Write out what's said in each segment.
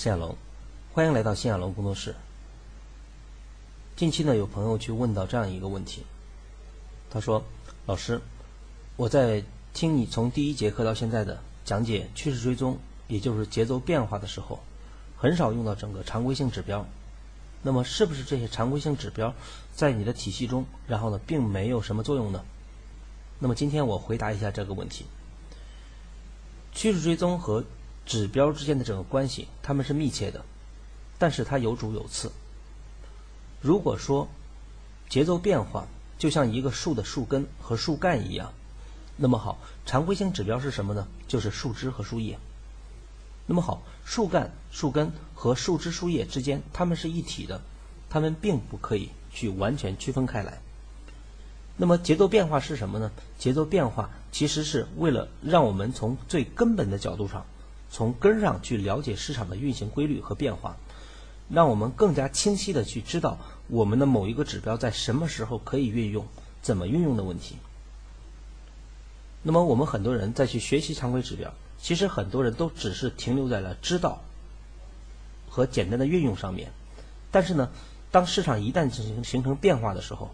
谢亚龙，欢迎来到谢亚龙工作室。近期呢，有朋友去问到这样一个问题，他说：“老师，我在听你从第一节课到现在的讲解趋势追踪，也就是节奏变化的时候，很少用到整个常规性指标。那么，是不是这些常规性指标在你的体系中，然后呢，并没有什么作用呢？”那么，今天我回答一下这个问题。趋势追踪和指标之间的整个关系，它们是密切的，但是它有主有次。如果说节奏变化就像一个树的树根和树干一样，那么好，常规性指标是什么呢？就是树枝和树叶。那么好，树干、树根和树枝、树叶之间，它们是一体的，它们并不可以去完全区分开来。那么节奏变化是什么呢？节奏变化其实是为了让我们从最根本的角度上。从根上去了解市场的运行规律和变化，让我们更加清晰的去知道我们的某一个指标在什么时候可以运用，怎么运用的问题。那么我们很多人在去学习常规指标，其实很多人都只是停留在了知道和简单的运用上面。但是呢，当市场一旦进行形成变化的时候，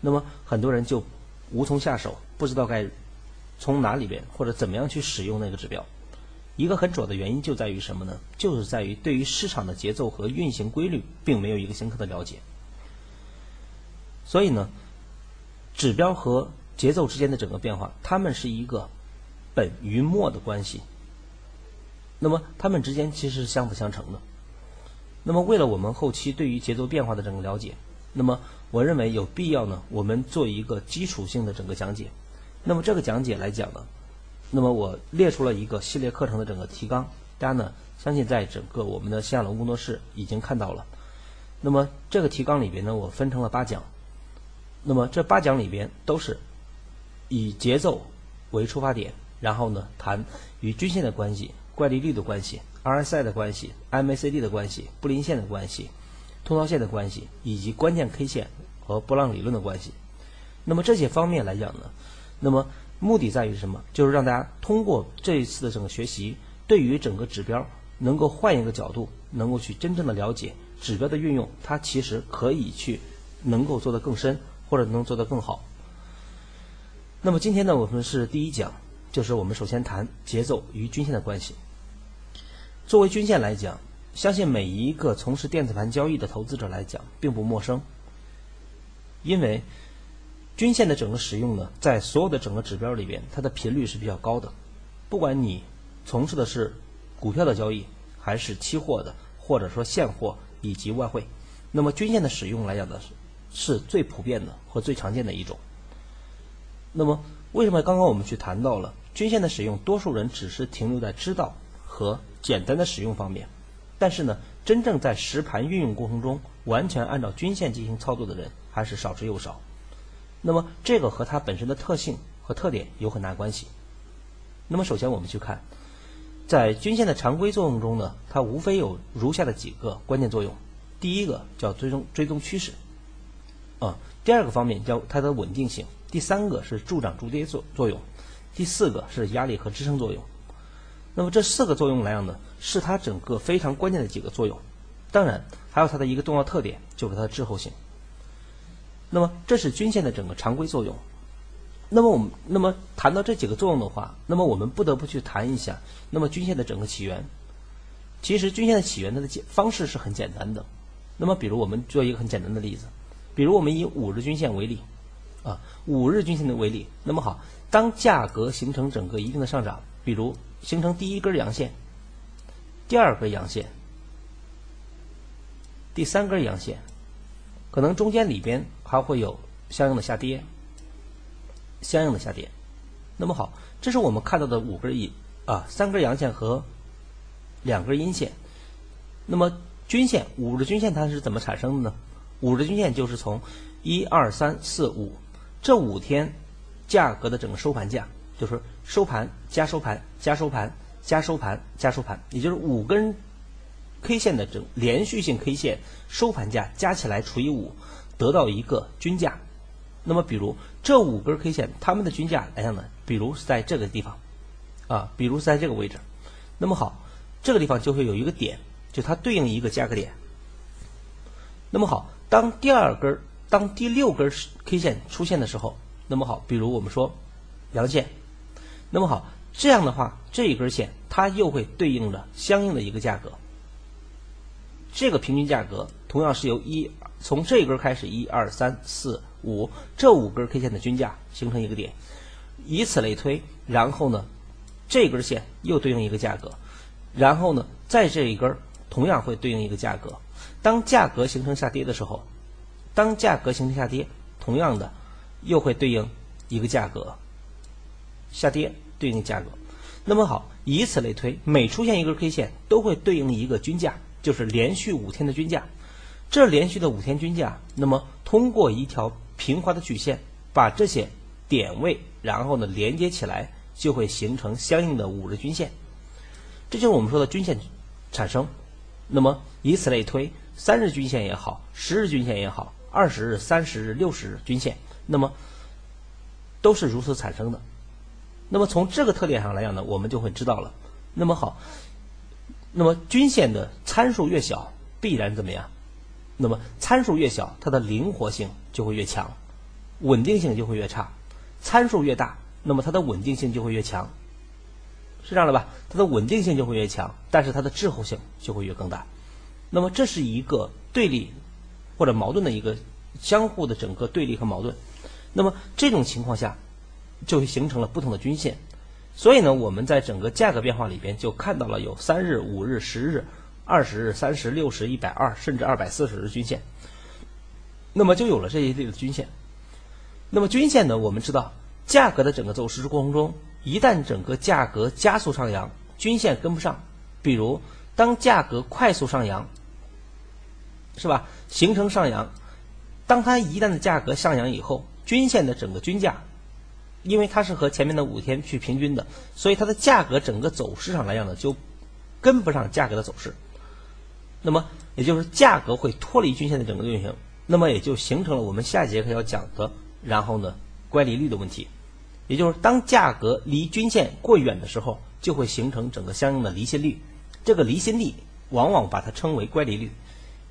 那么很多人就无从下手，不知道该从哪里边或者怎么样去使用那个指标。一个很主要的原因就在于什么呢？就是在于对于市场的节奏和运行规律，并没有一个深刻的了解。所以呢，指标和节奏之间的整个变化，它们是一个本与末的关系。那么它们之间其实是相辅相成的。那么为了我们后期对于节奏变化的整个了解，那么我认为有必要呢，我们做一个基础性的整个讲解。那么这个讲解来讲呢。那么我列出了一个系列课程的整个提纲，大家呢相信在整个我们的新亚龙工作室已经看到了。那么这个提纲里边呢，我分成了八讲。那么这八讲里边都是以节奏为出发点，然后呢谈与均线的关系、怪力率的关系、RSI 的关系、MACD 的关系、布林线的关系、通道线的关系，以及关键 K 线和波浪理论的关系。那么这些方面来讲呢，那么。目的在于什么？就是让大家通过这一次的整个学习，对于整个指标能够换一个角度，能够去真正的了解指标的运用，它其实可以去能够做得更深，或者能做得更好。那么今天呢，我们是第一讲，就是我们首先谈节奏与均线的关系。作为均线来讲，相信每一个从事电子盘交易的投资者来讲并不陌生，因为。均线的整个使用呢，在所有的整个指标里边，它的频率是比较高的。不管你从事的是股票的交易，还是期货的，或者说现货以及外汇，那么均线的使用来讲呢，是最普遍的和最常见的一种。那么为什么刚刚我们去谈到了均线的使用，多数人只是停留在知道和简单的使用方面，但是呢，真正在实盘运用过程中，完全按照均线进行操作的人还是少之又少。那么这个和它本身的特性和特点有很大关系。那么首先我们去看，在均线的常规作用中呢，它无非有如下的几个关键作用。第一个叫追踪追踪趋势，啊，第二个方面叫它的稳定性，第三个是助涨助跌作作用，第四个是压力和支撑作用。那么这四个作用来讲呢，是它整个非常关键的几个作用。当然还有它的一个重要特点，就是它的滞后性。那么这是均线的整个常规作用。那么我们那么谈到这几个作用的话，那么我们不得不去谈一下，那么均线的整个起源。其实均线的起源它的解方式是很简单的。那么比如我们做一个很简单的例子，比如我们以五日均线为例，啊，五日均线的为例。那么好，当价格形成整个一定的上涨，比如形成第一根阳线，第二根阳线，第三根阳线。可能中间里边还会有相应的下跌，相应的下跌。那么好，这是我们看到的五根阴啊，三根阳线和两根阴线。那么均线五日均线它是怎么产生的呢？五日均线就是从一二三四五这五天价格的整个收盘价，就是收盘加收盘加收盘加收盘加收盘，也就是五根。K 线的整连续性 K 线收盘价加起来除以五，得到一个均价。那么，比如这五根 K 线，它们的均价来讲呢？比如是在这个地方，啊，比如是在这个位置。那么好，这个地方就会有一个点，就它对应一个价格点。那么好，当第二根、当第六根 K 线出现的时候，那么好，比如我们说阳线，那么好，这样的话，这一根线它又会对应着相应的一个价格。这个平均价格同样是由一从这一根开始，一二三四五这五根 K 线的均价形成一个点，以此类推，然后呢，这根线又对应一个价格，然后呢，在这一根同样会对应一个价格。当价格形成下跌的时候，当价格形成下跌，同样的又会对应一个价格，下跌对应价格。那么好，以此类推，每出现一根 K 线都会对应一个均价，就是连续五天的均价。这连续的五天均价，那么通过一条平滑的曲线把这些点位，然后呢连接起来，就会形成相应的五日均线。这就是我们说的均线产生。那么以此类推。三日均线也好，十日均线也好，二十日、三十日、六十日均线，那么都是如此产生的。那么从这个特点上来讲呢，我们就会知道了。那么好，那么均线的参数越小，必然怎么样？那么参数越小，它的灵活性就会越强，稳定性就会越差。参数越大，那么它的稳定性就会越强，是这样的吧？它的稳定性就会越强，但是它的滞后性就会越更大。那么这是一个对立或者矛盾的一个相互的整个对立和矛盾。那么这种情况下，就会形成了不同的均线。所以呢，我们在整个价格变化里边就看到了有三日、五日、十日、二十日、三十、六十、一百二，甚至二百四十日均线。那么就有了这一类的均线。那么均线呢，我们知道价格的整个走势过程中，一旦整个价格加速上扬，均线跟不上，比如当价格快速上扬。是吧？形成上扬，当它一旦的价格上扬以后，均线的整个均价，因为它是和前面的五天去平均的，所以它的价格整个走势上来讲呢，就跟不上价格的走势。那么也就是价格会脱离均线的整个运行，那么也就形成了我们下节课要讲的，然后呢乖离率的问题。也就是当价格离均线过远的时候，就会形成整个相应的离心率。这个离心率往往把它称为乖离率。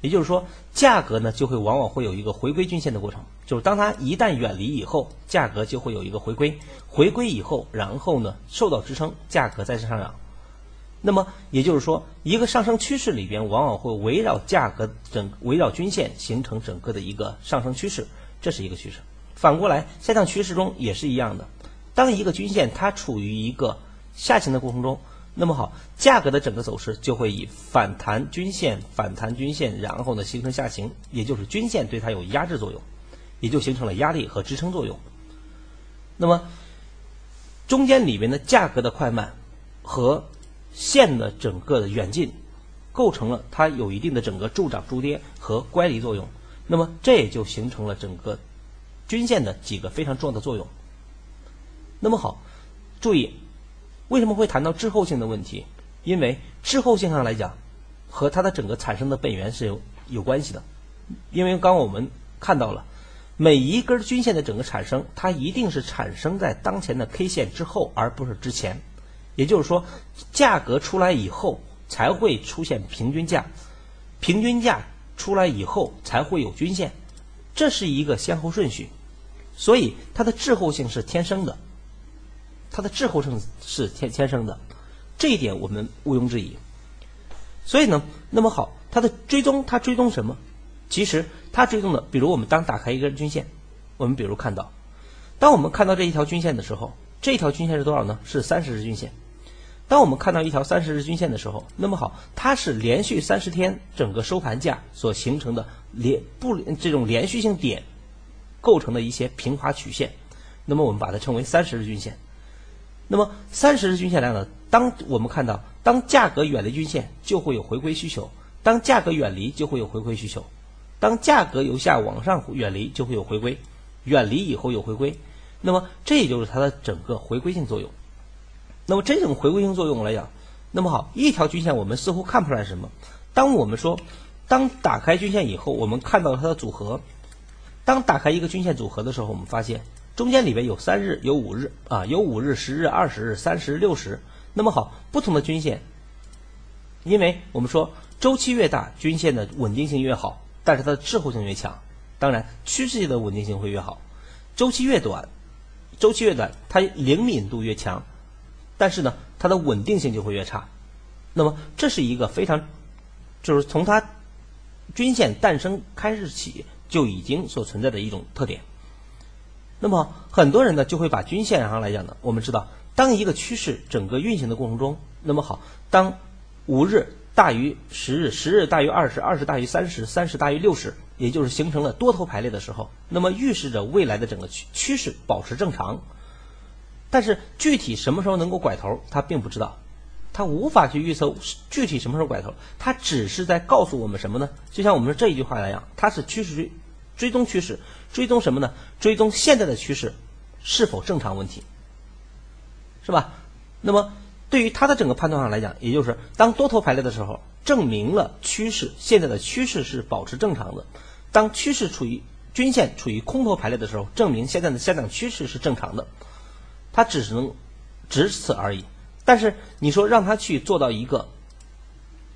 也就是说，价格呢就会往往会有一个回归均线的过程，就是当它一旦远离以后，价格就会有一个回归，回归以后，然后呢受到支撑，价格再次上涨。那么也就是说，一个上升趋势里边往往会围绕价格整围绕均线形成整个的一个上升趋势，这是一个趋势。反过来，下降趋势中也是一样的，当一个均线它处于一个下行的过程中。那么好，价格的整个走势就会以反弹均线、反弹均线，然后呢形成下行，也就是均线对它有压制作用，也就形成了压力和支撑作用。那么中间里面的价格的快慢和线的整个的远近，构成了它有一定的整个助涨助跌和乖离作用。那么这也就形成了整个均线的几个非常重要的作用。那么好，注意。为什么会谈到滞后性的问题？因为滞后性上来讲，和它的整个产生的本源是有有关系的。因为刚我们看到了，每一根均线的整个产生，它一定是产生在当前的 K 线之后，而不是之前。也就是说，价格出来以后才会出现平均价，平均价出来以后才会有均线，这是一个先后顺序。所以它的滞后性是天生的。它的滞后性是天天生的，这一点我们毋庸置疑。所以呢，那么好，它的追踪，它追踪什么？其实它追踪的，比如我们当打开一根均线，我们比如看到，当我们看到这一条均线的时候，这条均线是多少呢？是三十日均线。当我们看到一条三十日均线的时候，那么好，它是连续三十天整个收盘价所形成的连不这种连续性点构成的一些平滑曲线，那么我们把它称为三十日均线。那么三十日均线来呢？当我们看到，当价格远离均线，就会有回归需求；当价格远离，就会有回归需求；当价格由下往上远离，就会有回归；远离以后有回归。那么这也就是它的整个回归性作用。那么这种回归性作用来讲，那么好，一条均线我们似乎看不出来什么。当我们说，当打开均线以后，我们看到它的组合。当打开一个均线组合的时候，我们发现。中间里边有三日，有五日啊，有五日、十日、二十日、三十、六十。那么好，不同的均线，因为我们说周期越大，均线的稳定性越好，但是它的滞后性越强。当然，趋势线的稳定性会越好。周期越短，周期越短，它灵敏度越强，但是呢，它的稳定性就会越差。那么，这是一个非常，就是从它均线诞生开始起就已经所存在的一种特点。那么，很多人呢就会把均线上来讲呢，我们知道，当一个趋势整个运行的过程中，那么好，当五日大于十日，十日大于二十，二十大于三十，三十大于六十，也就是形成了多头排列的时候，那么预示着未来的整个趋趋势保持正常。但是具体什么时候能够拐头，他并不知道，他无法去预测具体什么时候拐头，他只是在告诉我们什么呢？就像我们这一句话来讲，它是趋势追踪趋势，追踪什么呢？追踪现在的趋势是否正常问题，是吧？那么。对于它的整个判断上来讲，也就是当多头排列的时候，证明了趋势现在的趋势是保持正常的；当趋势处于均线处于空头排列的时候，证明现在的下降趋势是正常的。它只是能只此而已。但是你说让它去做到一个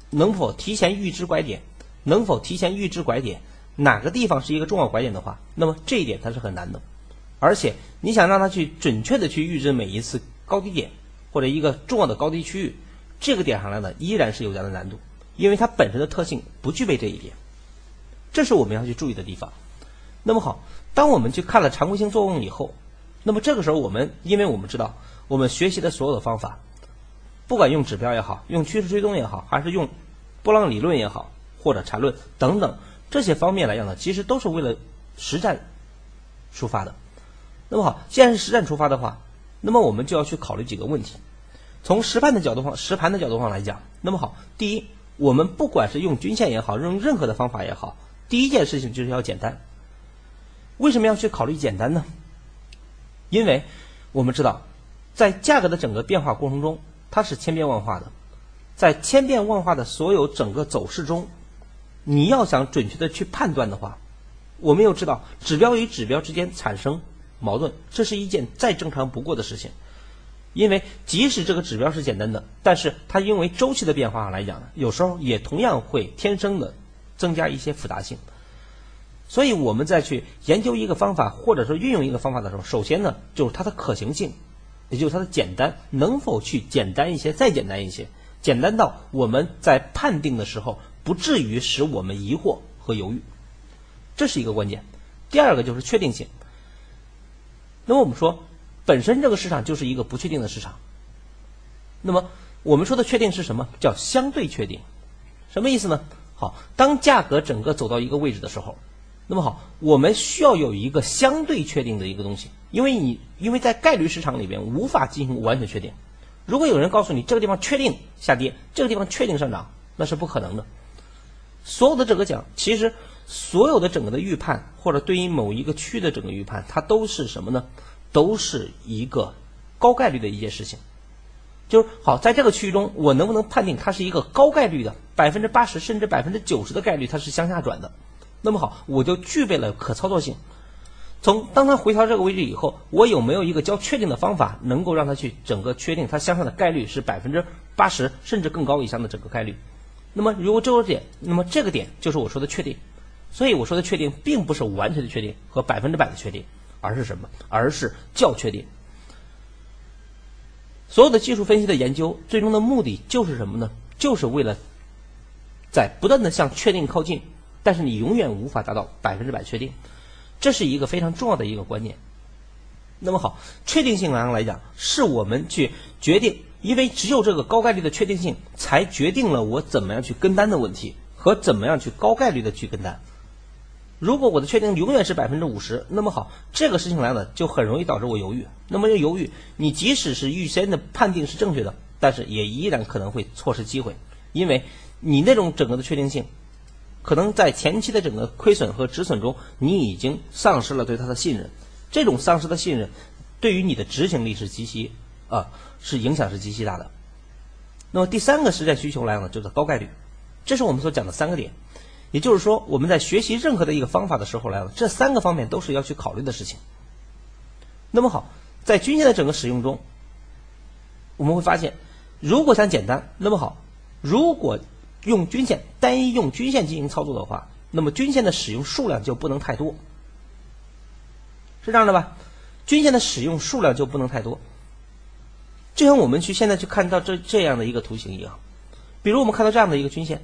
能否提前预知拐点，能否提前预知拐点，哪个地方是一个重要拐点的话，那么这一点它是很难的。而且你想让它去准确的去预知每一次高低点。或者一个重要的高低区域，这个点上来呢，依然是有这样的难度，因为它本身的特性不具备这一点，这是我们要去注意的地方。那么好，当我们去看了常规性作用以后，那么这个时候我们，因为我们知道，我们学习的所有的方法，不管用指标也好，用趋势追踪也好，还是用波浪理论也好，或者缠论等等这些方面来讲呢，其实都是为了实战出发的。那么好，既然是实战出发的话。那么我们就要去考虑几个问题，从实盘的角度上，实盘的角度上来讲，那么好，第一，我们不管是用均线也好，用任何的方法也好，第一件事情就是要简单。为什么要去考虑简单呢？因为我们知道，在价格的整个变化过程中，它是千变万化的，在千变万化的所有整个走势中，你要想准确的去判断的话，我们又知道指标与指标之间产生。矛盾，这是一件再正常不过的事情，因为即使这个指标是简单的，但是它因为周期的变化来讲呢，有时候也同样会天生的增加一些复杂性。所以我们再去研究一个方法，或者说运用一个方法的时候，首先呢就是它的可行性，也就是它的简单，能否去简单一些，再简单一些，简单到我们在判定的时候不至于使我们疑惑和犹豫，这是一个关键。第二个就是确定性。那么我们说，本身这个市场就是一个不确定的市场。那么我们说的确定是什么？叫相对确定。什么意思呢？好，当价格整个走到一个位置的时候，那么好，我们需要有一个相对确定的一个东西，因为你因为在概率市场里边无法进行完全确定。如果有人告诉你这个地方确定下跌，这个地方确定上涨，那是不可能的。所有的整个讲，其实。所有的整个的预判，或者对于某一个区的整个预判，它都是什么呢？都是一个高概率的一件事情。就是好，在这个区域中，我能不能判定它是一个高概率的百分之八十甚至百分之九十的概率它是向下转的？那么好，我就具备了可操作性。从当它回调这个位置以后，我有没有一个较确定的方法，能够让它去整个确定它向上的概率是百分之八十甚至更高以上的整个概率？那么如果这个点，那么这个点就是我说的确定。所以我说的确定，并不是完全的确定和百分之百的确定，而是什么？而是较确定。所有的技术分析的研究，最终的目的就是什么呢？就是为了在不断的向确定靠近，但是你永远无法达到百分之百确定，这是一个非常重要的一个观念。那么好，确定性上来讲，是我们去决定，因为只有这个高概率的确定性，才决定了我怎么样去跟单的问题和怎么样去高概率的去跟单。如果我的确定永远是百分之五十，那么好，这个事情来了就很容易导致我犹豫。那么就犹豫，你即使是预先的判定是正确的，但是也依然可能会错失机会，因为你那种整个的确定性，可能在前期的整个亏损和止损中，你已经丧失了对它的信任。这种丧失的信任，对于你的执行力是极其啊，是影响是极其大的。那么第三个实战需求来了，就是高概率，这是我们所讲的三个点。也就是说，我们在学习任何的一个方法的时候来了，这三个方面都是要去考虑的事情。那么好，在均线的整个使用中，我们会发现，如果想简单，那么好，如果用均线单一用均线进行操作的话，那么均线的使用数量就不能太多，是这样的吧？均线的使用数量就不能太多。就像我们去现在去看到这这样的一个图形一样，比如我们看到这样的一个均线，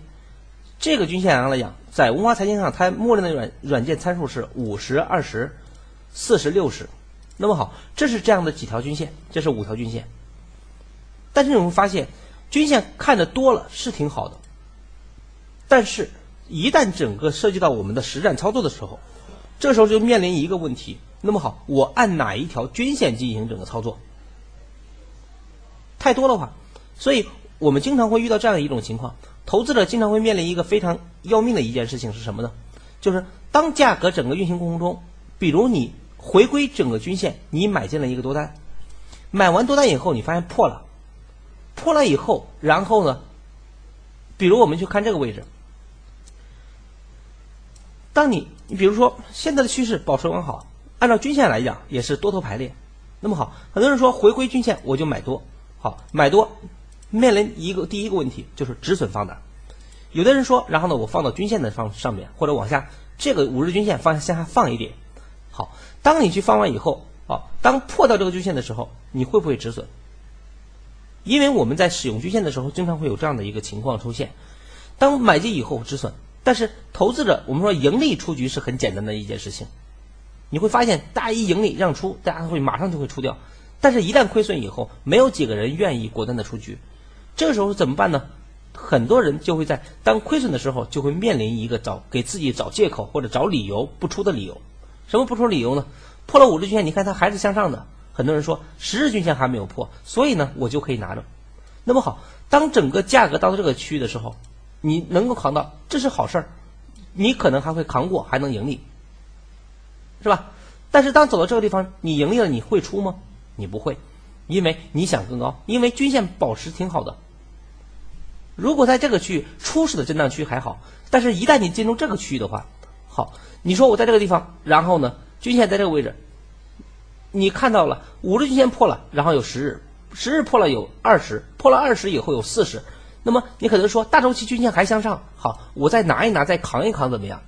这个均线上来讲，在文化财经上，它默认的软软件参数是五十、二十、四十、六十。那么好，这是这样的几条均线，这是五条均线。但是我们发现，均线看的多了是挺好的，但是，一旦整个涉及到我们的实战操作的时候，这时候就面临一个问题。那么好，我按哪一条均线进行整个操作？太多的话，所以我们经常会遇到这样一种情况：投资者经常会面临一个非常要命的一件事情是什么呢？就是当价格整个运行过程中，比如你回归整个均线，你买进了一个多单，买完多单以后，你发现破了，破了以后，然后呢，比如我们去看这个位置，当你你比如说现在的趋势保持完好，按照均线来讲也是多头排列，那么好，很多人说回归均线我就买多。好，买多面临一个第一个问题就是止损放哪？有的人说，然后呢，我放到均线的方上面，或者往下，这个五日均线放向下放一点。好，当你去放完以后，啊，当破掉这个均线的时候，你会不会止损？因为我们在使用均线的时候，经常会有这样的一个情况出现：当买进以后止损，但是投资者我们说盈利出局是很简单的一件事情，你会发现大家一盈利让出，大家会马上就会出掉。但是，一旦亏损以后，没有几个人愿意果断的出局。这个时候怎么办呢？很多人就会在当亏损的时候，就会面临一个找给自己找借口或者找理由不出的理由。什么不出理由呢？破了五日均线，你看它还是向上的。很多人说十日均线还没有破，所以呢，我就可以拿着。那么好，当整个价格到了这个区域的时候，你能够扛到，这是好事儿，你可能还会扛过，还能盈利，是吧？但是当走到这个地方，你盈利了，你会出吗？你不会，因为你想更高，因为均线保持挺好的。如果在这个区域初始的震荡区还好，但是一旦你进入这个区域的话，好，你说我在这个地方，然后呢，均线在这个位置，你看到了五日均线破了，然后有十日，十日破了有二十，破了二十以后有四十，那么你可能说大周期均线还向上，好，我再拿一拿，再扛一扛怎么样？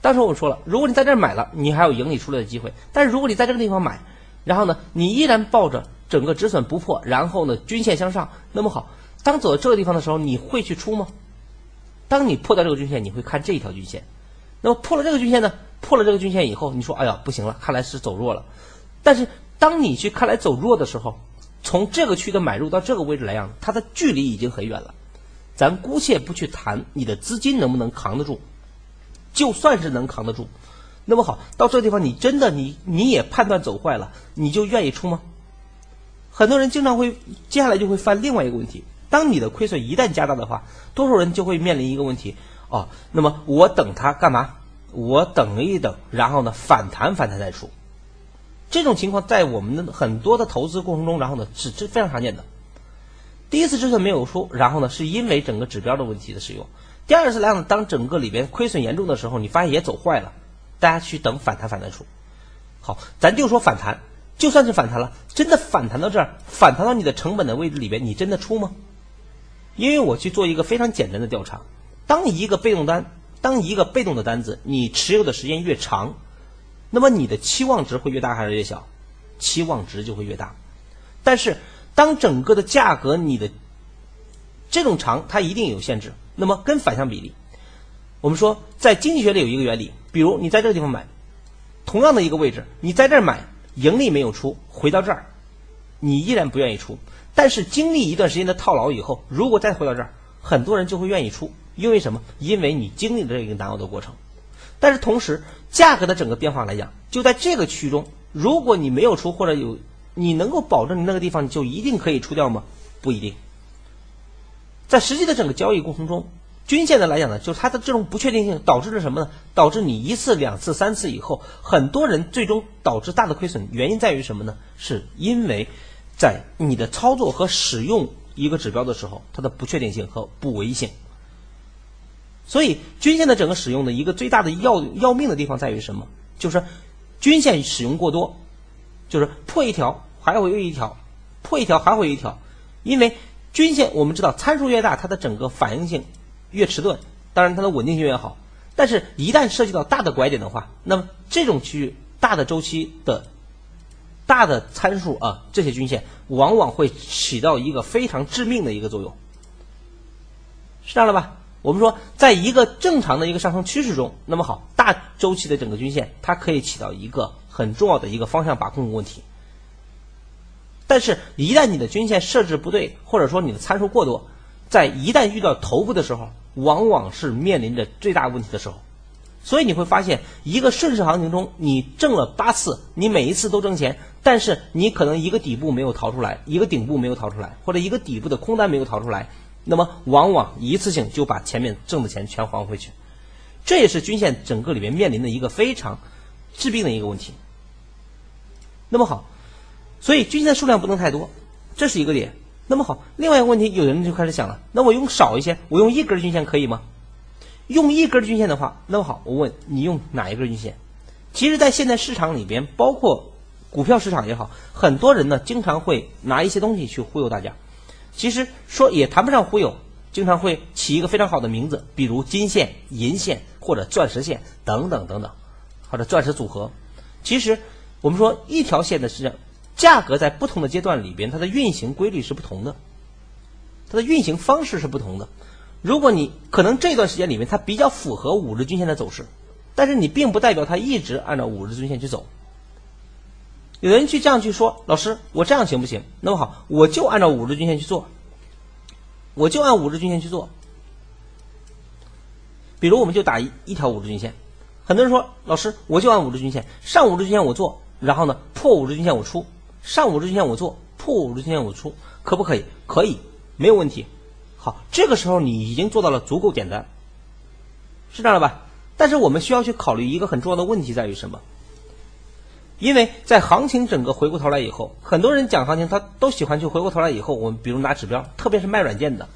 当时我说了，如果你在这儿买了，你还有盈利出来的机会，但是如果你在这个地方买，然后呢，你依然抱着整个止损不破，然后呢，均线向上，那么好，当走到这个地方的时候，你会去出吗？当你破掉这个均线，你会看这一条均线，那么破了这个均线呢？破了这个均线以后，你说，哎呀，不行了，看来是走弱了。但是当你去看来走弱的时候，从这个区的买入到这个位置来讲，它的距离已经很远了。咱姑且不去谈你的资金能不能扛得住，就算是能扛得住。那么好，到这个地方，你真的你你也判断走坏了，你就愿意出吗？很多人经常会接下来就会犯另外一个问题：当你的亏损一旦加大的话，多数人就会面临一个问题哦。那么我等它干嘛？我等一等，然后呢反弹反弹再出。这种情况在我们的很多的投资过程中，然后呢是是非常常见的。第一次止损没有出，然后呢是因为整个指标的问题的使用。第二次来呢，当整个里边亏损严重的时候，你发现也走坏了。大家去等反弹反弹出，好，咱就说反弹，就算是反弹了，真的反弹到这儿，反弹到你的成本的位置里边，你真的出吗？因为我去做一个非常简单的调查，当一个被动单，当一个被动的单子，你持有的时间越长，那么你的期望值会越大还是越小？期望值就会越大。但是当整个的价格你的这种长，它一定有限制，那么跟反向比例。我们说，在经济学里有一个原理，比如你在这个地方买，同样的一个位置，你在这儿买，盈利没有出，回到这儿，你依然不愿意出。但是经历一段时间的套牢以后，如果再回到这儿，很多人就会愿意出，因为什么？因为你经历了这个难熬的过程。但是同时，价格的整个变化来讲，就在这个区域中，如果你没有出，或者有，你能够保证你那个地方就一定可以出掉吗？不一定。在实际的整个交易过程中。均线的来讲呢，就是它的这种不确定性导致了什么呢？导致你一次、两次、三次以后，很多人最终导致大的亏损。原因在于什么呢？是因为在你的操作和使用一个指标的时候，它的不确定性和不唯一性。所以，均线的整个使用的一个最大的要要命的地方在于什么？就是均线使用过多，就是破一条还会有一条，破一条还会有一条，因为均线我们知道参数越大，它的整个反应性越迟钝，当然它的稳定性越好。但是，一旦涉及到大的拐点的话，那么这种区域大的周期的大的参数啊，这些均线往往会起到一个非常致命的一个作用，是这样的吧？我们说，在一个正常的一个上升趋势中，那么好，大周期的整个均线它可以起到一个很重要的一个方向把控问题。但是，一旦你的均线设置不对，或者说你的参数过多，在一旦遇到头部的时候，往往是面临着最大问题的时候。所以你会发现，一个顺势行情中，你挣了八次，你每一次都挣钱，但是你可能一个底部没有逃出来，一个顶部没有逃出来，或者一个底部的空单没有逃出来，那么往往一次性就把前面挣的钱全还回去。这也是均线整个里面面临的一个非常致命的一个问题。那么好。所以均线的数量不能太多，这是一个点。那么好，另外一个问题，有人就开始想了，那我用少一些，我用一根均线可以吗？用一根均线的话，那么好，我问你用哪一根均线？其实，在现在市场里边，包括股票市场也好，很多人呢经常会拿一些东西去忽悠大家。其实说也谈不上忽悠，经常会起一个非常好的名字，比如金线、银线或者钻石线等等等等，或者钻石组合。其实我们说一条线的实际上。价格在不同的阶段里边，它的运行规律是不同的，它的运行方式是不同的。如果你可能这段时间里面它比较符合五日均线的走势，但是你并不代表它一直按照五日均线去走。有人去这样去说，老师，我这样行不行？那么好，我就按照五日均线去做，我就按五日均线去做。比如我们就打一一条五日均线，很多人说，老师，我就按五日均线，上五日均线我做，然后呢破五日均线我出。上五日均线我做，破五日均线我出，可不可以？可以，没有问题。好，这个时候你已经做到了足够简单，是这样的吧？但是我们需要去考虑一个很重要的问题在于什么？因为在行情整个回过头来以后，很多人讲行情，他都喜欢去回过头来以后，我们比如拿指标，特别是卖软件的，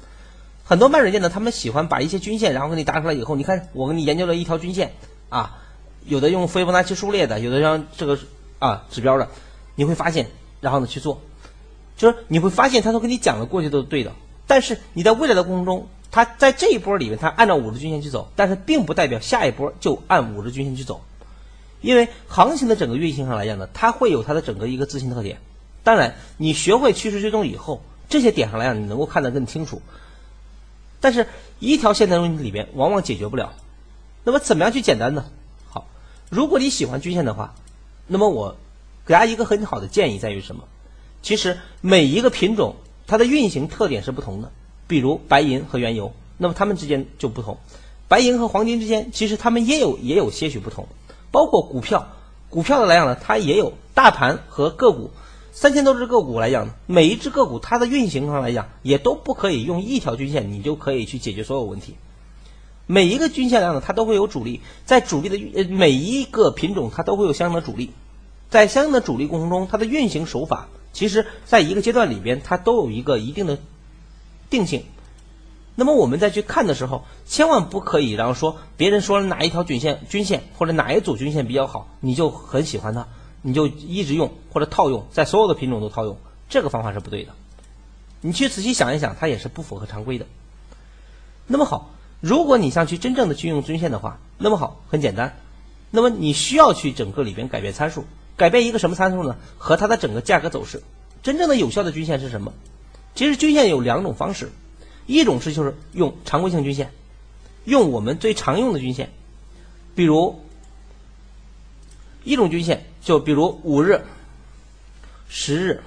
很多卖软件的，他们喜欢把一些均线，然后给你打出来以后，你看我给你研究了一条均线啊，有的用斐波那契数列的，有的像这个啊指标的，你会发现。然后呢去做，就是你会发现他都跟你讲的过去都是对的，但是你在未来的过程中，他在这一波里面他按照五日均线去走，但是并不代表下一波就按五日均线去走，因为行情的整个运行上来讲呢，它会有它的整个一个自信特点。当然，你学会趋势追踪以后，这些点上来讲你能够看得更清楚，但是一条线的问题里边往往解决不了。那么怎么样去简单呢？好，如果你喜欢均线的话，那么我。给大家一个很好的建议在于什么？其实每一个品种它的运行特点是不同的，比如白银和原油，那么它们之间就不同。白银和黄金之间其实它们也有也有些许不同，包括股票，股票的来讲呢，它也有大盘和个股，三千多只个股来讲，每一只个股它的运行上来讲也都不可以用一条均线你就可以去解决所有问题。每一个均线量呢，它都会有主力，在主力的呃每一个品种它都会有相应的主力。在相应的主力过程中，它的运行手法，其实在一个阶段里边，它都有一个一定的定性。那么我们再去看的时候，千万不可以然后说别人说了哪一条均线均线或者哪一组均线比较好，你就很喜欢它，你就一直用或者套用，在所有的品种都套用，这个方法是不对的。你去仔细想一想，它也是不符合常规的。那么好，如果你想去真正的去用均线的话，那么好，很简单，那么你需要去整个里边改变参数。改变一个什么参数呢？和它的整个价格走势。真正的有效的均线是什么？其实均线有两种方式，一种是就是用常规性均线，用我们最常用的均线，比如一种均线，就比如五日、十日、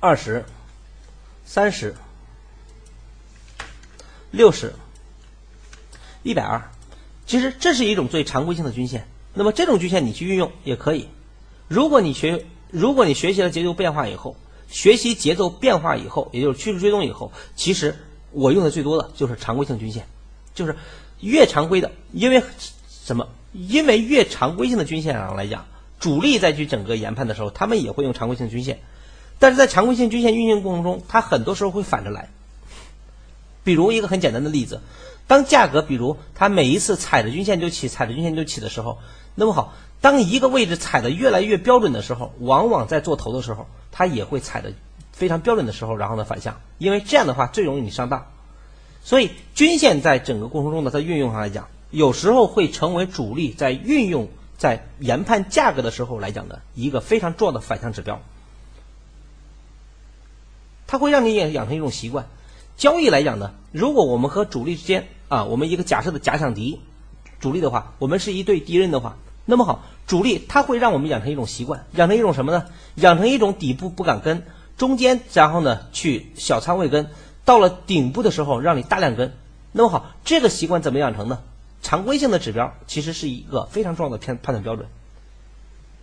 二十、三十、六十、一百二。其实这是一种最常规性的均线。那么这种均线你去运用也可以。如果你学，如果你学习了节奏变化以后，学习节奏变化以后，也就是趋势追踪以后，其实我用的最多的就是常规性均线，就是越常规的，因为什么？因为越常规性的均线上来讲，主力在去整个研判的时候，他们也会用常规性均线，但是在常规性均线运行过程中，它很多时候会反着来。比如一个很简单的例子，当价格比如它每一次踩着均线就起，踩着均线就起的时候，那么好。当一个位置踩的越来越标准的时候，往往在做头的时候，它也会踩的非常标准的时候，然后呢反向，因为这样的话最容易你上当。所以均线在整个过程中呢，在运用上来讲，有时候会成为主力在运用在研判价格的时候来讲的一个非常重要的反向指标。它会让你也养成一种习惯。交易来讲呢，如果我们和主力之间啊，我们一个假设的假想敌主力的话，我们是一对敌人的话，那么好，主力它会让我们养成一种习惯，养成一种什么呢？养成一种底部不敢跟，中间然后呢去小仓位跟。到了顶部的时候，让你大量跟，那么好，这个习惯怎么养成呢？常规性的指标其实是一个非常重要的判判断标准，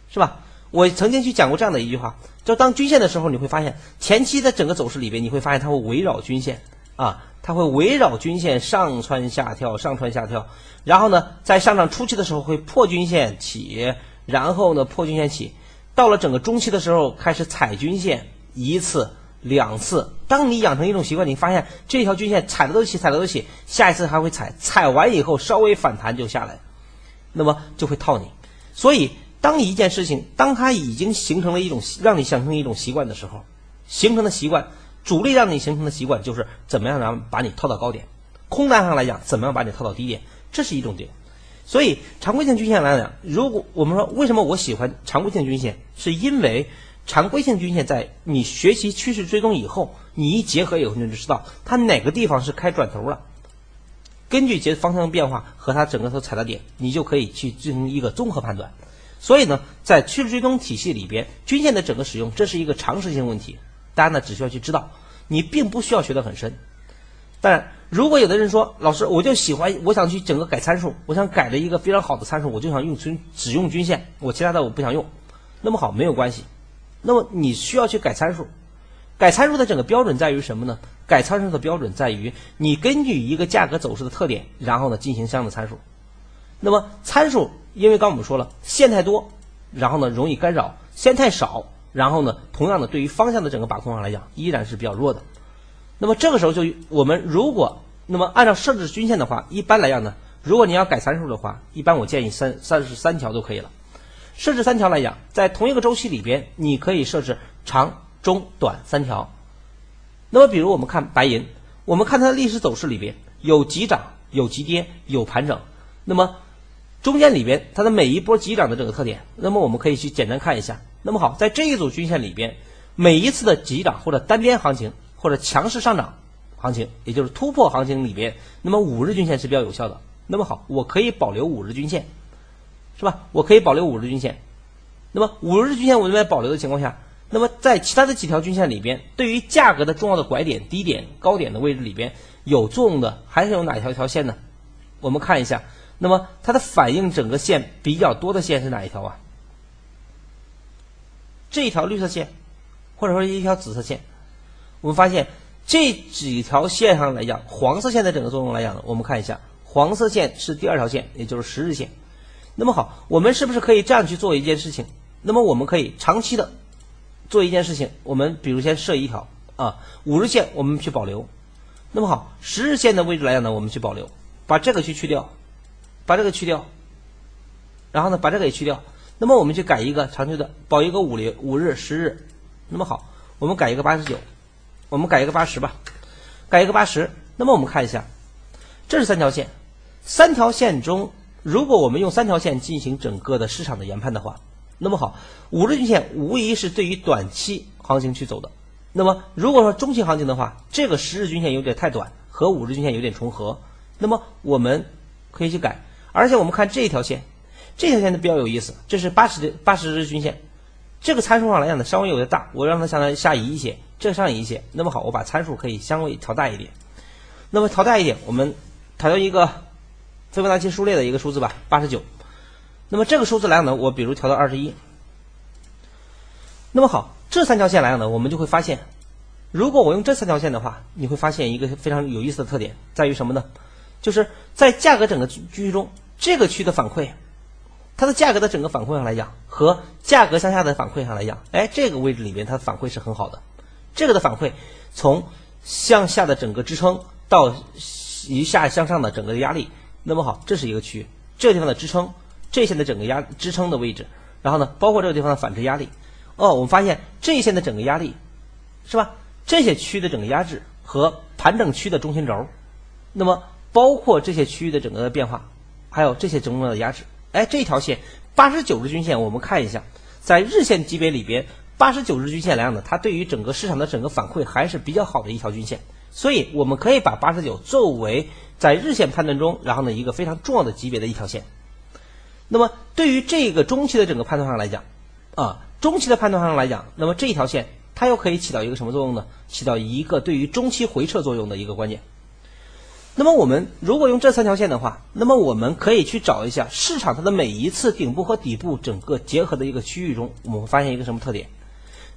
是吧？我曾经去讲过这样的一句话，就当均线的时候，你会发现前期的整个走势里边，你会发现它会围绕均线啊，它会围绕均线上蹿下跳，上蹿下跳，然后呢，在上涨初期的时候会破均线起，然后呢破均线起，到了整个中期的时候开始踩均线一次。两次，当你养成一种习惯，你发现这条均线踩的都起，踩的都起，下一次还会踩，踩完以后稍微反弹就下来，那么就会套你。所以，当一件事情当它已经形成了一种让你形成一种习惯的时候，形成的习惯，主力让你形成的习惯就是怎么样让把你套到高点，空单上来讲怎么样把你套到低点，这是一种点。所以，常规性均线来讲，如果我们说为什么我喜欢常规性均线，是因为。常规性均线在你学习趋势追踪以后，你一结合以后，你就知道它哪个地方是开转头了。根据节方向变化和它整个所踩的点，你就可以去进行一个综合判断。所以呢，在趋势追踪体系里边，均线的整个使用，这是一个常识性问题。大家呢只需要去知道，你并不需要学得很深。但如果有的人说，老师，我就喜欢，我想去整个改参数，我想改了一个非常好的参数，我就想用均只用均线，我其他的我不想用。那么好，没有关系。那么你需要去改参数，改参数的整个标准在于什么呢？改参数的标准在于你根据一个价格走势的特点，然后呢进行相应的参数。那么参数，因为刚我们说了，线太多，然后呢容易干扰；线太少，然后呢同样的对于方向的整个把控上来讲，依然是比较弱的。那么这个时候就我们如果那么按照设置均线的话，一般来讲呢，如果你要改参数的话，一般我建议三三十三条就可以了。设置三条来讲，在同一个周期里边，你可以设置长、中、短三条。那么，比如我们看白银，我们看它的历史走势里边有急涨、有急跌、有盘整。那么中间里边它的每一波急涨的这个特点，那么我们可以去简单看一下。那么好，在这一组均线里边，每一次的急涨或者单边行情或者强势上涨行情，也就是突破行情里边，那么五日均线是比较有效的。那么好，我可以保留五日均线。是吧？我可以保留五日均线，那么五日均线我这边保留的情况下，那么在其他的几条均线里边，对于价格的重要的拐点、低点、高点的位置里边有作用的，还是有哪一条条线呢？我们看一下，那么它的反映整个线比较多的线是哪一条啊？这一条绿色线，或者说一条紫色线，我们发现这几条线上来讲，黄色线的整个作用来讲呢，我们看一下，黄色线是第二条线，也就是十日线。那么好，我们是不是可以这样去做一件事情？那么我们可以长期的做一件事情。我们比如先设一条啊，五日线我们去保留。那么好，十日线的位置来讲呢，我们去保留，把这个去去掉，把这个去掉，然后呢把这个也去掉。那么我们去改一个长期的，保一个五零五日十日。那么好，我们改一个八十九，我们改一个八十吧，改一个八十。那么我们看一下，这是三条线，三条线中。如果我们用三条线进行整个的市场的研判的话，那么好，五日均线无疑是对于短期行情去走的。那么如果说中期行情的话，这个十日均线有点太短，和五日均线有点重合，那么我们可以去改。而且我们看这一条线，这条线的比较有意思，这是八十的八十日均线，这个参数上来讲呢稍微有点大，我让它相当于下移一些，这上移一些。那么好，我把参数可以相对调大一点。那么调大一点，我们调到一个。斐波那契数列的一个数字吧，八十九。那么这个数字来讲呢，我比如调到二十一。那么好，这三条线来讲呢，我们就会发现，如果我用这三条线的话，你会发现一个非常有意思的特点，在于什么呢？就是在价格整个区域中，这个区的反馈，它的价格的整个反馈上来讲，和价格向下的反馈上来讲，哎，这个位置里面它的反馈是很好的。这个的反馈从向下的整个支撑到一下向上的整个的压力。那么好，这是一个区，这个地方的支撑，这一线的整个压支撑的位置，然后呢，包括这个地方的反制压力。哦，我们发现这一线的整个压力，是吧？这些区域的整个压制和盘整区的中心轴，那么包括这些区域的整个的变化，还有这些整个的压制，哎，这条线八十九日均线，我们看一下，在日线级别里边，八十九日均线来讲呢，它对于整个市场的整个反馈还是比较好的一条均线，所以我们可以把八十九作为在日线判断中，然后呢一个非常重要的级别的一条线。那么对于这个中期的整个判断上来讲，啊，中期的判断上来讲，那么这一条线它又可以起到一个什么作用呢？起到一个对于中期回撤作用的一个关键。那么我们如果用这三条线的话，那么我们可以去找一下市场它的每一次顶部和底部整个结合的一个区域中，我们会发现一个什么特点？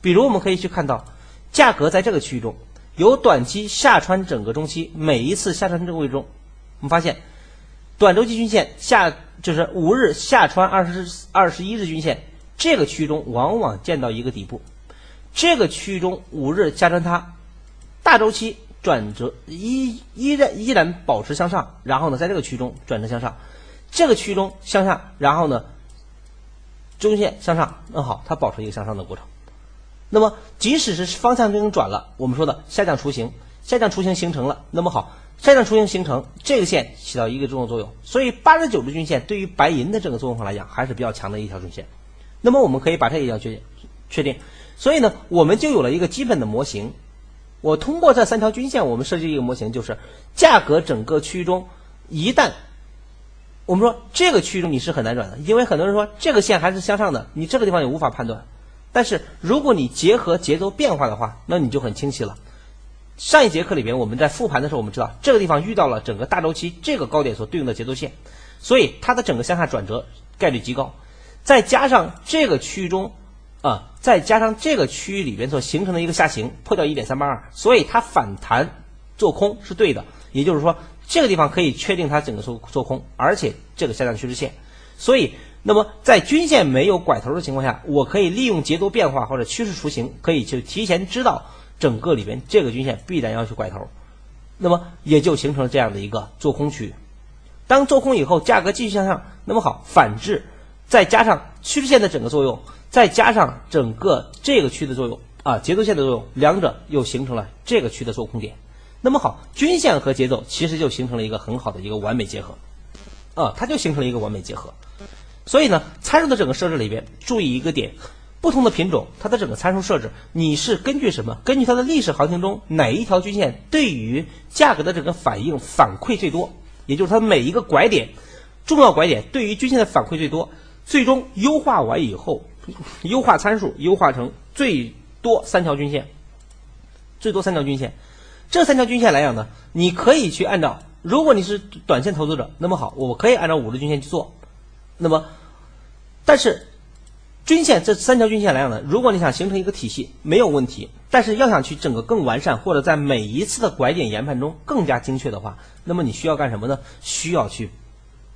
比如我们可以去看到，价格在这个区域中有短期下穿整个中期，每一次下穿这个位置中，我们发现短周期均线下。就是五日下穿二十二十一日均线这个区域中，往往见到一个底部。这个区域中五日下穿它，大周期转折依依然依然保持向上，然后呢，在这个区中转折向上，这个区中向下，然后呢，中线向上，那好，它保持一个向上的过程。那么即使是方向已经转了，我们说的下降雏形，下降雏形形成了，那么好。下降雏形形成，这个线起到一个重要作用，所以八十九日均线对于白银的这个作用上来讲还是比较强的一条均线。那么我们可以把这一条确，确定，所以呢，我们就有了一个基本的模型。我通过这三条均线，我们设计一个模型，就是价格整个区域中，一旦我们说这个区域中你是很难转的，因为很多人说这个线还是向上的，你这个地方也无法判断。但是如果你结合节奏变化的话，那你就很清晰了。上一节课里边，我们在复盘的时候，我们知道这个地方遇到了整个大周期这个高点所对应的节奏线，所以它的整个向下转折概率极高。再加上这个区域中，啊，再加上这个区域里边所形成的一个下行破掉一点三八二，所以它反弹做空是对的。也就是说，这个地方可以确定它整个做做空，而且这个下降趋势线。所以，那么在均线没有拐头的情况下，我可以利用节奏变化或者趋势雏形，可以去提前知道。整个里边这个均线必然要去拐头，那么也就形成了这样的一个做空区域。当做空以后，价格继续向上，那么好，反制再加上趋势线的整个作用，再加上整个这个区的作用啊，节奏线的作用，两者又形成了这个区的做空点。那么好，均线和节奏其实就形成了一个很好的一个完美结合，啊，它就形成了一个完美结合。所以呢，参数的整个设置里边，注意一个点。不同的品种，它的整个参数设置，你是根据什么？根据它的历史行情中哪一条均线对于价格的整个反应反馈最多？也就是它每一个拐点，重要拐点对于均线的反馈最多，最终优化完以后，优化参数优化成最多三条均线，最多三条均线。这三条均线来讲呢，你可以去按照，如果你是短线投资者，那么好，我可以按照五日均线去做。那么，但是。均线这三条均线来讲呢，如果你想形成一个体系，没有问题。但是要想去整个更完善，或者在每一次的拐点研判中更加精确的话，那么你需要干什么呢？需要去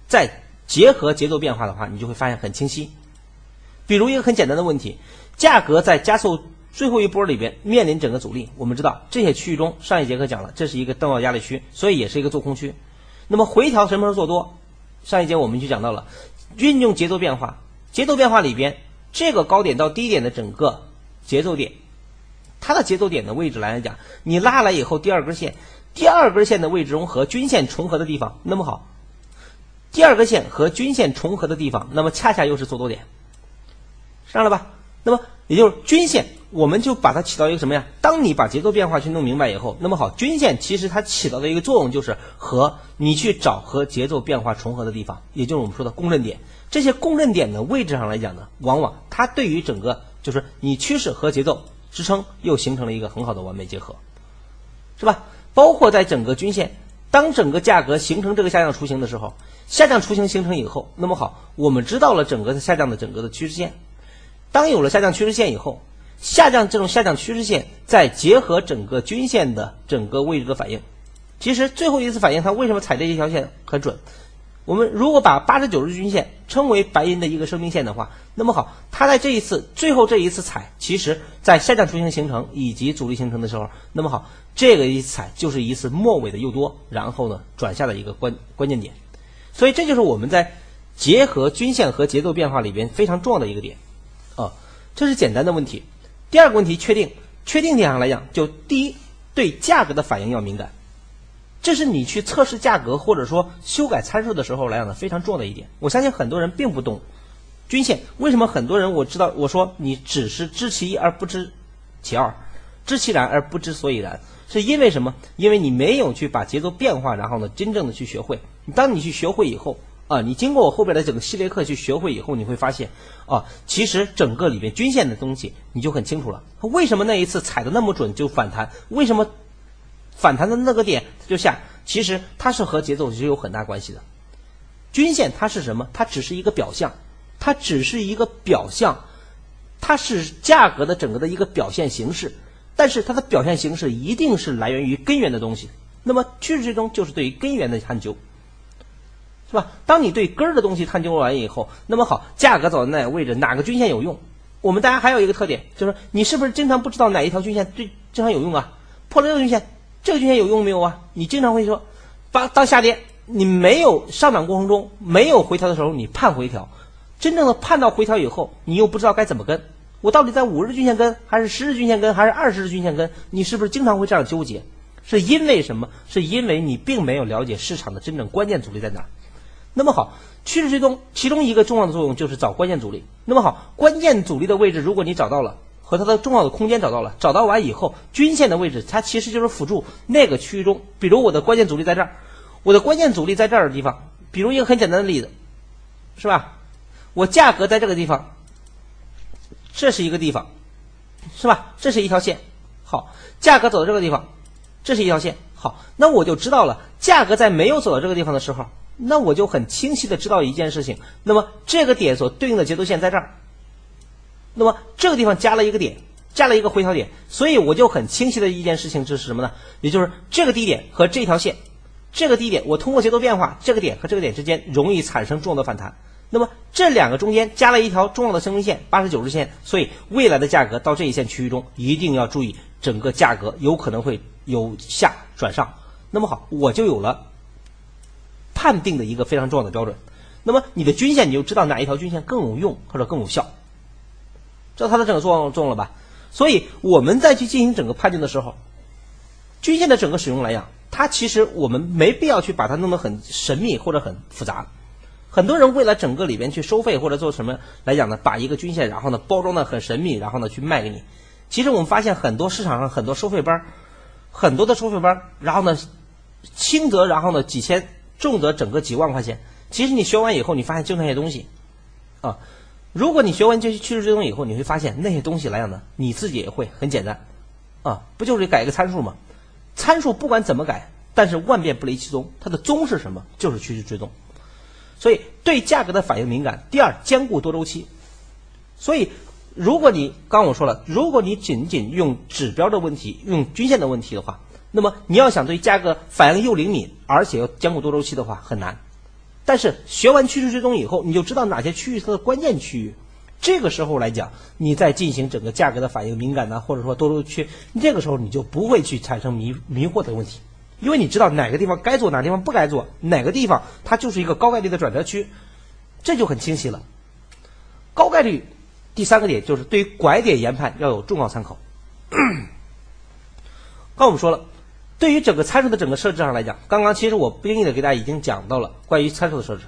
再结合节奏变化的话，你就会发现很清晰。比如一个很简单的问题，价格在加速最后一波里边面临整个阻力，我们知道这些区域中，上一节课讲了，这是一个重要压力区，所以也是一个做空区。那么回调什么时候做多？上一节我们就讲到了，运用节奏变化，节奏变化里边。这个高点到低点的整个节奏点，它的节奏点的位置来讲，你拉来以后，第二根线，第二根线的位置中和均线重合的地方，那么好，第二个线和均线重合的地方，那么恰恰又是做多点，上了吧？那么也就是均线，我们就把它起到一个什么呀？当你把节奏变化去弄明白以后，那么好，均线其实它起到的一个作用就是和你去找和节奏变化重合的地方，也就是我们说的共振点。这些共振点的位置上来讲呢，往往它对于整个就是你趋势和节奏支撑又形成了一个很好的完美结合，是吧？包括在整个均线，当整个价格形成这个下降雏形的时候，下降雏形形成以后，那么好，我们知道了整个的下降的整个的趋势线。当有了下降趋势线以后，下降这种下降趋势线再结合整个均线的整个位置的反应，其实最后一次反应它为什么踩这一条线很准？我们如果把八十九日均线称为白银的一个生命线的话，那么好，它在这一次最后这一次踩，其实在下降雏形形成以及阻力形成的时候，那么好，这个一踩就是一次末尾的诱多，然后呢转下的一个关关键点，所以这就是我们在结合均线和节奏变化里边非常重要的一个点，啊，这是简单的问题。第二个问题，确定。确定点上来讲，就第一，对价格的反应要敏感，这是你去测试价格或者说修改参数的时候来讲的非常重要的一点。我相信很多人并不懂均线，为什么很多人我知道我说你只是知其一而不知其二，知其然而不知所以然，是因为什么？因为你没有去把节奏变化，然后呢，真正的去学会。当你去学会以后。啊，你经过我后边的整个系列课去学会以后，你会发现，啊，其实整个里面均线的东西你就很清楚了。为什么那一次踩的那么准就反弹？为什么反弹的那个点就下？其实它是和节奏是有很大关系的。均线它是什么？它只是一个表象，它只是一个表象，它是价格的整个的一个表现形式。但是它的表现形式一定是来源于根源的东西。那么趋势追踪就是对于根源的探究。是吧？当你对根儿的东西探究完以后，那么好，价格走到哪个位置，哪个均线有用？我们大家还有一个特点，就是你是不是经常不知道哪一条均线最经常有用啊？破了这个均线，这个均线有用没有啊？你经常会说，当当下跌，你没有上涨过程中没有回调的时候，你盼回调，真正的盼到回调以后，你又不知道该怎么跟，我到底在五日均线跟，还是十日均线跟，还是二十日均线跟？你是不是经常会这样纠结？是因为什么？是因为你并没有了解市场的真正关键阻力在哪？那么好，趋势追踪其中一个重要的作用就是找关键阻力。那么好，关键阻力的位置如果你找到了，和它的重要的空间找到了，找到完以后，均线的位置它其实就是辅助那个区域中。比如我的关键阻力在这儿，我的关键阻力在这儿的地方。比如一个很简单的例子，是吧？我价格在这个地方，这是一个地方，是吧？这是一条线。好，价格走到这个地方，这是一条线。好，那我就知道了，价格在没有走到这个地方的时候。那我就很清晰的知道一件事情，那么这个点所对应的节奏线在这儿，那么这个地方加了一个点，加了一个回调点，所以我就很清晰的一件事情就是什么呢？也就是这个低点和这条线，这个低点我通过节奏变化，这个点和这个点之间容易产生重要的反弹，那么这两个中间加了一条重要的生命线，八十九日线，所以未来的价格到这一线区域中一定要注意，整个价格有可能会由下转上，那么好，我就有了。判定的一个非常重要的标准，那么你的均线你就知道哪一条均线更有用或者更有效，知道它的整个作用了吧？所以我们再去进行整个判定的时候，均线的整个使用来讲，它其实我们没必要去把它弄得很神秘或者很复杂。很多人为了整个里边去收费或者做什么来讲呢，把一个均线然后呢包装的很神秘，然后呢去卖给你。其实我们发现很多市场上很多收费班，很多的收费班，然后呢轻则然后呢几千。重则整个几万块钱，其实你学完以后，你发现就那些东西，啊，如果你学完这些趋势追踪以后，你会发现那些东西来讲呢，你自己也会很简单，啊，不就是改一个参数吗？参数不管怎么改，但是万变不离其宗，它的宗是什么？就是趋势追踪。所以对价格的反应敏感。第二，兼顾多周期。所以如果你刚我说了，如果你仅仅用指标的问题，用均线的问题的话。那么你要想对价格反应又灵敏，而且要兼顾多周期的话很难。但是学完趋势追踪以后，你就知道哪些区域它的关键区域。这个时候来讲，你再进行整个价格的反应敏感呢，或者说多周期，这个时候你就不会去产生迷迷惑的问题，因为你知道哪个地方该做，哪个地方不该做，哪个地方它就是一个高概率的转折区，这就很清晰了。高概率第三个点就是对于拐点研判要有重要参考。刚我们说了。对于整个参数的整个设置上来讲，刚刚其实我不经意的给大家已经讲到了关于参数的设置。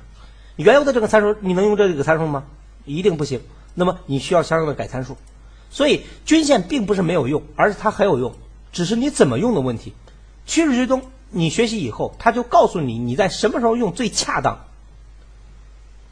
原有的这个参数你能用这几个参数吗？一定不行。那么你需要相应的改参数。所以均线并不是没有用，而是它很有用，只是你怎么用的问题。趋势追踪你学习以后，它就告诉你你在什么时候用最恰当。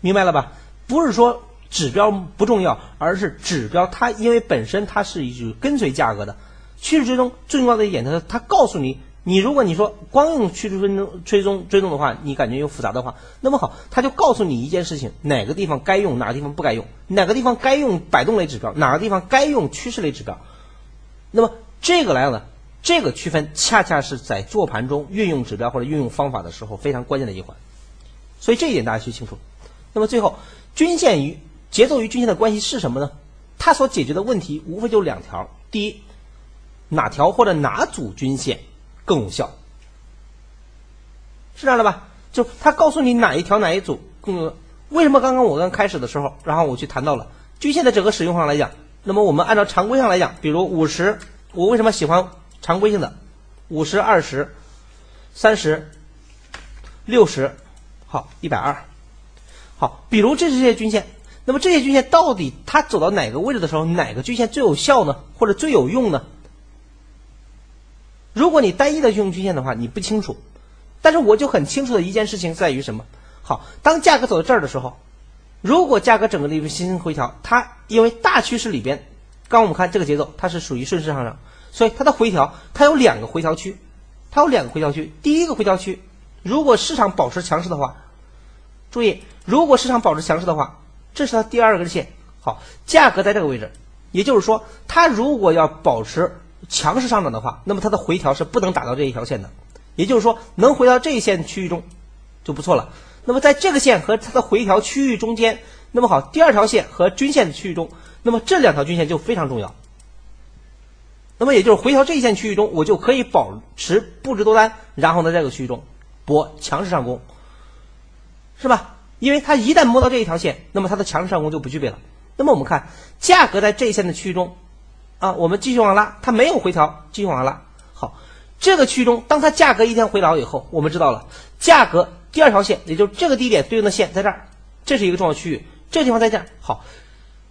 明白了吧？不是说指标不重要，而是指标它因为本身它是一句跟随价格的。趋势追踪最重要的一点，它它告诉你。你如果你说光用趋势追踪追踪追踪的话，你感觉又复杂的话，那么好，他就告诉你一件事情：哪个地方该用，哪个地方不该用；哪个地方该用摆动类指标，哪个地方该用趋势类指标。那么这个来了，这个区分恰恰是在做盘中运用指标或者运用方法的时候非常关键的一环。所以这一点大家需清楚。那么最后，均线与节奏与均线的关系是什么呢？它所解决的问题无非就两条：第一，哪条或者哪组均线。更有效，是这样的吧？就他告诉你哪一条哪一组更有。为什么刚刚我刚开始的时候，然后我去谈到了均线的整个使用上来讲，那么我们按照常规上来讲，比如五十我为什么喜欢常规性的五十、二十、三十、六十，好，一百二，好，比如这是这些均线，那么这些均线到底它走到哪个位置的时候，哪个均线最有效呢？或者最有用呢？如果你单一的用均线的话，你不清楚。但是我就很清楚的一件事情在于什么？好，当价格走到这儿的时候，如果价格整个里面形成回调，它因为大趋势里边，刚我们看这个节奏，它是属于顺势上涨，所以它的回调它有两个回调区，它有两个回调区。第一个回调区，如果市场保持强势的话，注意，如果市场保持强势的话，这是它第二根线。好，价格在这个位置，也就是说，它如果要保持强势上涨的话，那么它的回调是不能打到这一条线的。也就是说，能回到这一线区域中就不错了。那么在这个线和它的回调区域中间，那么好，第二条线和均线的区域中，那么这两条均线就非常重要。那么也就是回调这一线区域中，我就可以保持布置多单，然后呢，在这个区域中博强势上攻，是吧？因为它一旦摸到这一条线，那么它的强势上攻就不具备了。那么我们看价格在这一线的区域中啊，我们继续往拉，它没有回调，继续往上拉。这个区域中，当它价格一天回调以后，我们知道了价格第二条线，也就是这个低点对应的线在这儿，这是一个重要区域。这个地方在这儿，好，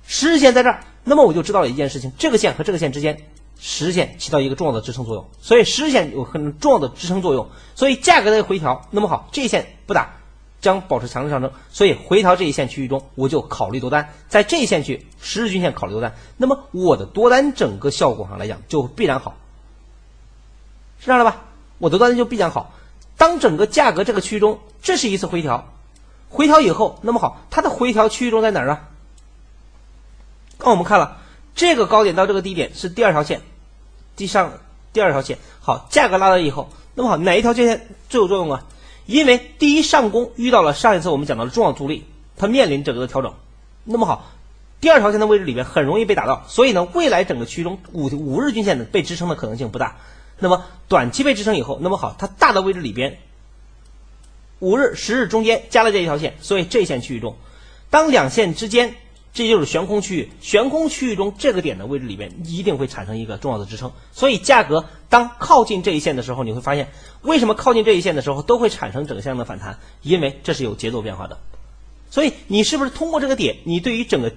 十日线在这儿，那么我就知道了一件事情：这个线和这个线之间，十日线起到一个重要的支撑作用，所以十日线有很重要的支撑作用。所以价格的回调，那么好，这一线不打，将保持强势上升。所以回调这一线区域中，我就考虑多单，在这一线区十日均线考虑多单，那么我的多单整个效果上来讲就必然好。是这样的吧？我的端就必然好。当整个价格这个区域中，这是一次回调，回调以后，那么好，它的回调区域中在哪儿啊？刚我们看了，这个高点到这个低点是第二条线，第上第二条线。好，价格拉了以后，那么好，哪一条线最有作用啊？因为第一上攻遇到了上一次我们讲到的重要阻力，它面临整个的调整。那么好，第二条线的位置里面很容易被打到，所以呢，未来整个区域中五五日均线的被支撑的可能性不大。那么短期被支撑以后，那么好，它大的位置里边，五日、十日中间加了这一条线，所以这一线区域中，当两线之间，这就是悬空区域，悬空区域中这个点的位置里边一定会产生一个重要的支撑，所以价格当靠近这一线的时候，你会发现为什么靠近这一线的时候都会产生整向的反弹，因为这是有节奏变化的，所以你是不是通过这个点，你对于整个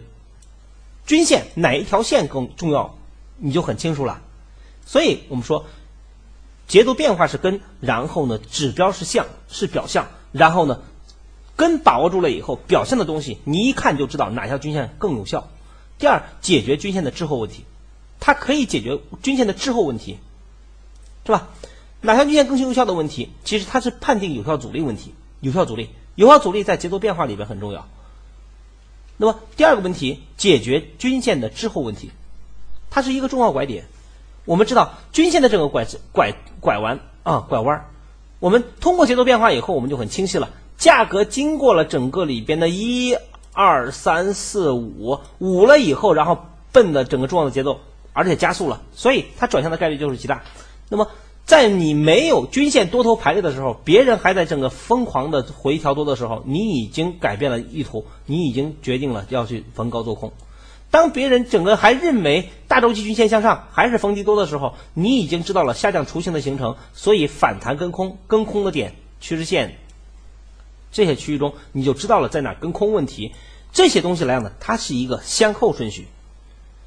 均线哪一条线更重要，你就很清楚了，所以我们说。节奏变化是根，然后呢，指标是象，是表象，然后呢，根把握住了以后，表现的东西你一看就知道哪条均线更有效。第二，解决均线的滞后问题，它可以解决均线的滞后问题，是吧？哪条均线更新有效的问题，其实它是判定有效阻力问题。有效阻力，有效阻力在节奏变化里边很重要。那么第二个问题，解决均线的滞后问题，它是一个重要拐点。我们知道均线的这个拐拐拐弯啊拐弯，我们通过节奏变化以后，我们就很清晰了。价格经过了整个里边的一二三四五五了以后，然后奔的整个重要的节奏，而且加速了，所以它转向的概率就是极大。那么在你没有均线多头排列的时候，别人还在整个疯狂的回调多的时候，你已经改变了意图，你已经决定了要去逢高做空。当别人整个还认为大周期均线向上还是逢低多的时候，你已经知道了下降雏形的形成，所以反弹跟空跟空的点趋势线这些区域中，你就知道了在哪跟空问题。这些东西来讲呢，它是一个先后顺序，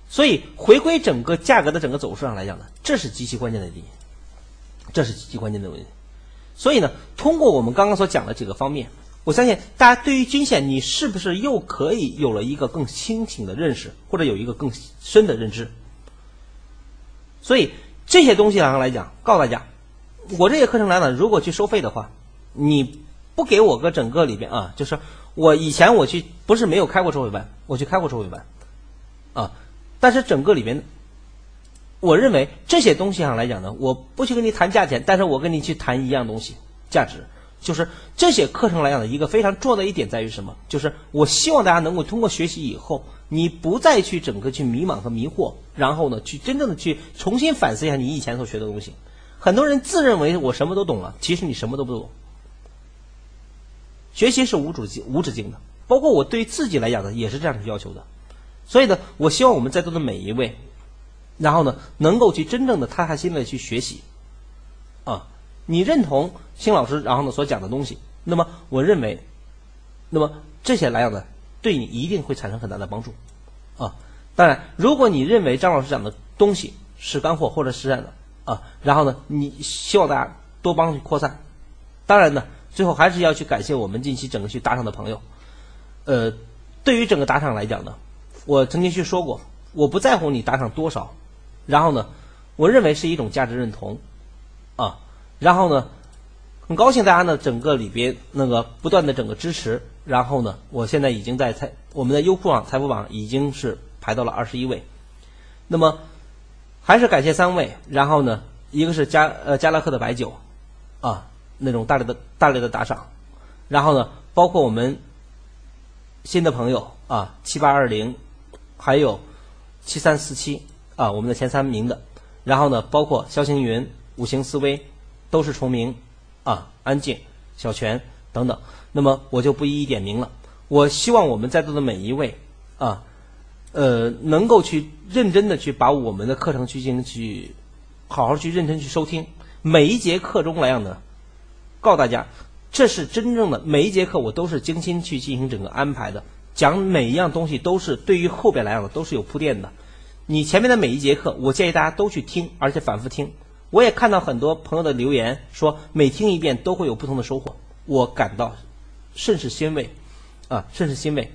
所以回归整个价格的整个走势上来讲呢，这是极其关键的点，这是极其关键的问题。所以呢，通过我们刚刚所讲的几个方面。我相信大家对于均线，你是不是又可以有了一个更清醒的认识，或者有一个更深的认知？所以这些东西上来讲，告诉大家，我这些课程来讲，如果去收费的话，你不给我个整个里边啊，就是我以前我去不是没有开过收费班，我去开过收费班，啊，但是整个里边，我认为这些东西上来讲呢，我不去跟你谈价钱，但是我跟你去谈一样东西，价值。就是这些课程来讲的一个非常重要的一点在于什么？就是我希望大家能够通过学习以后，你不再去整个去迷茫和迷惑，然后呢，去真正的去重新反思一下你以前所学的东西。很多人自认为我什么都懂了，其实你什么都不懂。学习是无止境、无止境的，包括我对自己来讲呢，也是这样的要求的。所以呢，我希望我们在座的每一位，然后呢，能够去真正的踏下心来去学习，啊，你认同新老师然后呢所讲的东西，那么我认为，那么这些来讲呢，对你一定会产生很大的帮助，啊，当然，如果你认为张老师讲的东西是干货或者实战的啊，然后呢，你希望大家多帮去扩散，当然呢，最后还是要去感谢我们近期整个去打赏的朋友，呃，对于整个打赏来讲呢，我曾经去说过，我不在乎你打赏多少。然后呢，我认为是一种价值认同，啊，然后呢，很高兴大家呢整个里边那个不断的整个支持，然后呢，我现在已经在财我们的优酷网财富榜已经是排到了二十一位，那么还是感谢三位，然后呢，一个是加呃加拉克的白酒，啊，那种大力的大力的打赏，然后呢，包括我们新的朋友啊七八二零，还有七三四七。啊，我们的前三名的，然后呢，包括肖星云、五行思维，都是重名，啊，安静、小泉等等，那么我就不一一点名了。我希望我们在座的每一位，啊，呃，能够去认真的去把我们的课程去进行去，好好去认真去收听每一节课中来讲呢，告诉大家，这是真正的每一节课我都是精心去进行整个安排的，讲每一样东西都是对于后边来讲的都是有铺垫的。你前面的每一节课，我建议大家都去听，而且反复听。我也看到很多朋友的留言说，每听一遍都会有不同的收获，我感到甚是欣慰，啊，甚是欣慰。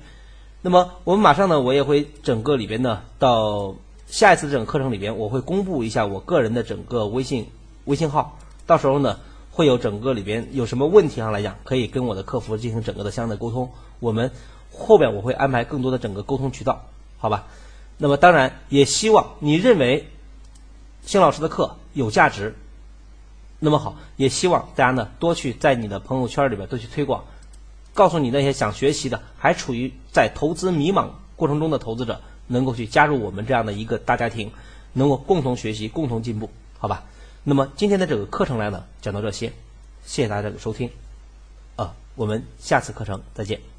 那么我们马上呢，我也会整个里边呢，到下一次整个课程里边，我会公布一下我个人的整个微信微信号，到时候呢，会有整个里边有什么问题上来讲，可以跟我的客服进行整个的相应的沟通。我们后边我会安排更多的整个沟通渠道，好吧？那么当然也希望你认为，星老师的课有价值，那么好，也希望大家呢多去在你的朋友圈里边多去推广，告诉你那些想学习的还处于在投资迷茫过程中的投资者，能够去加入我们这样的一个大家庭，能够共同学习、共同进步，好吧？那么今天的这个课程来呢，讲到这些，谢谢大家的收听，啊，我们下次课程再见。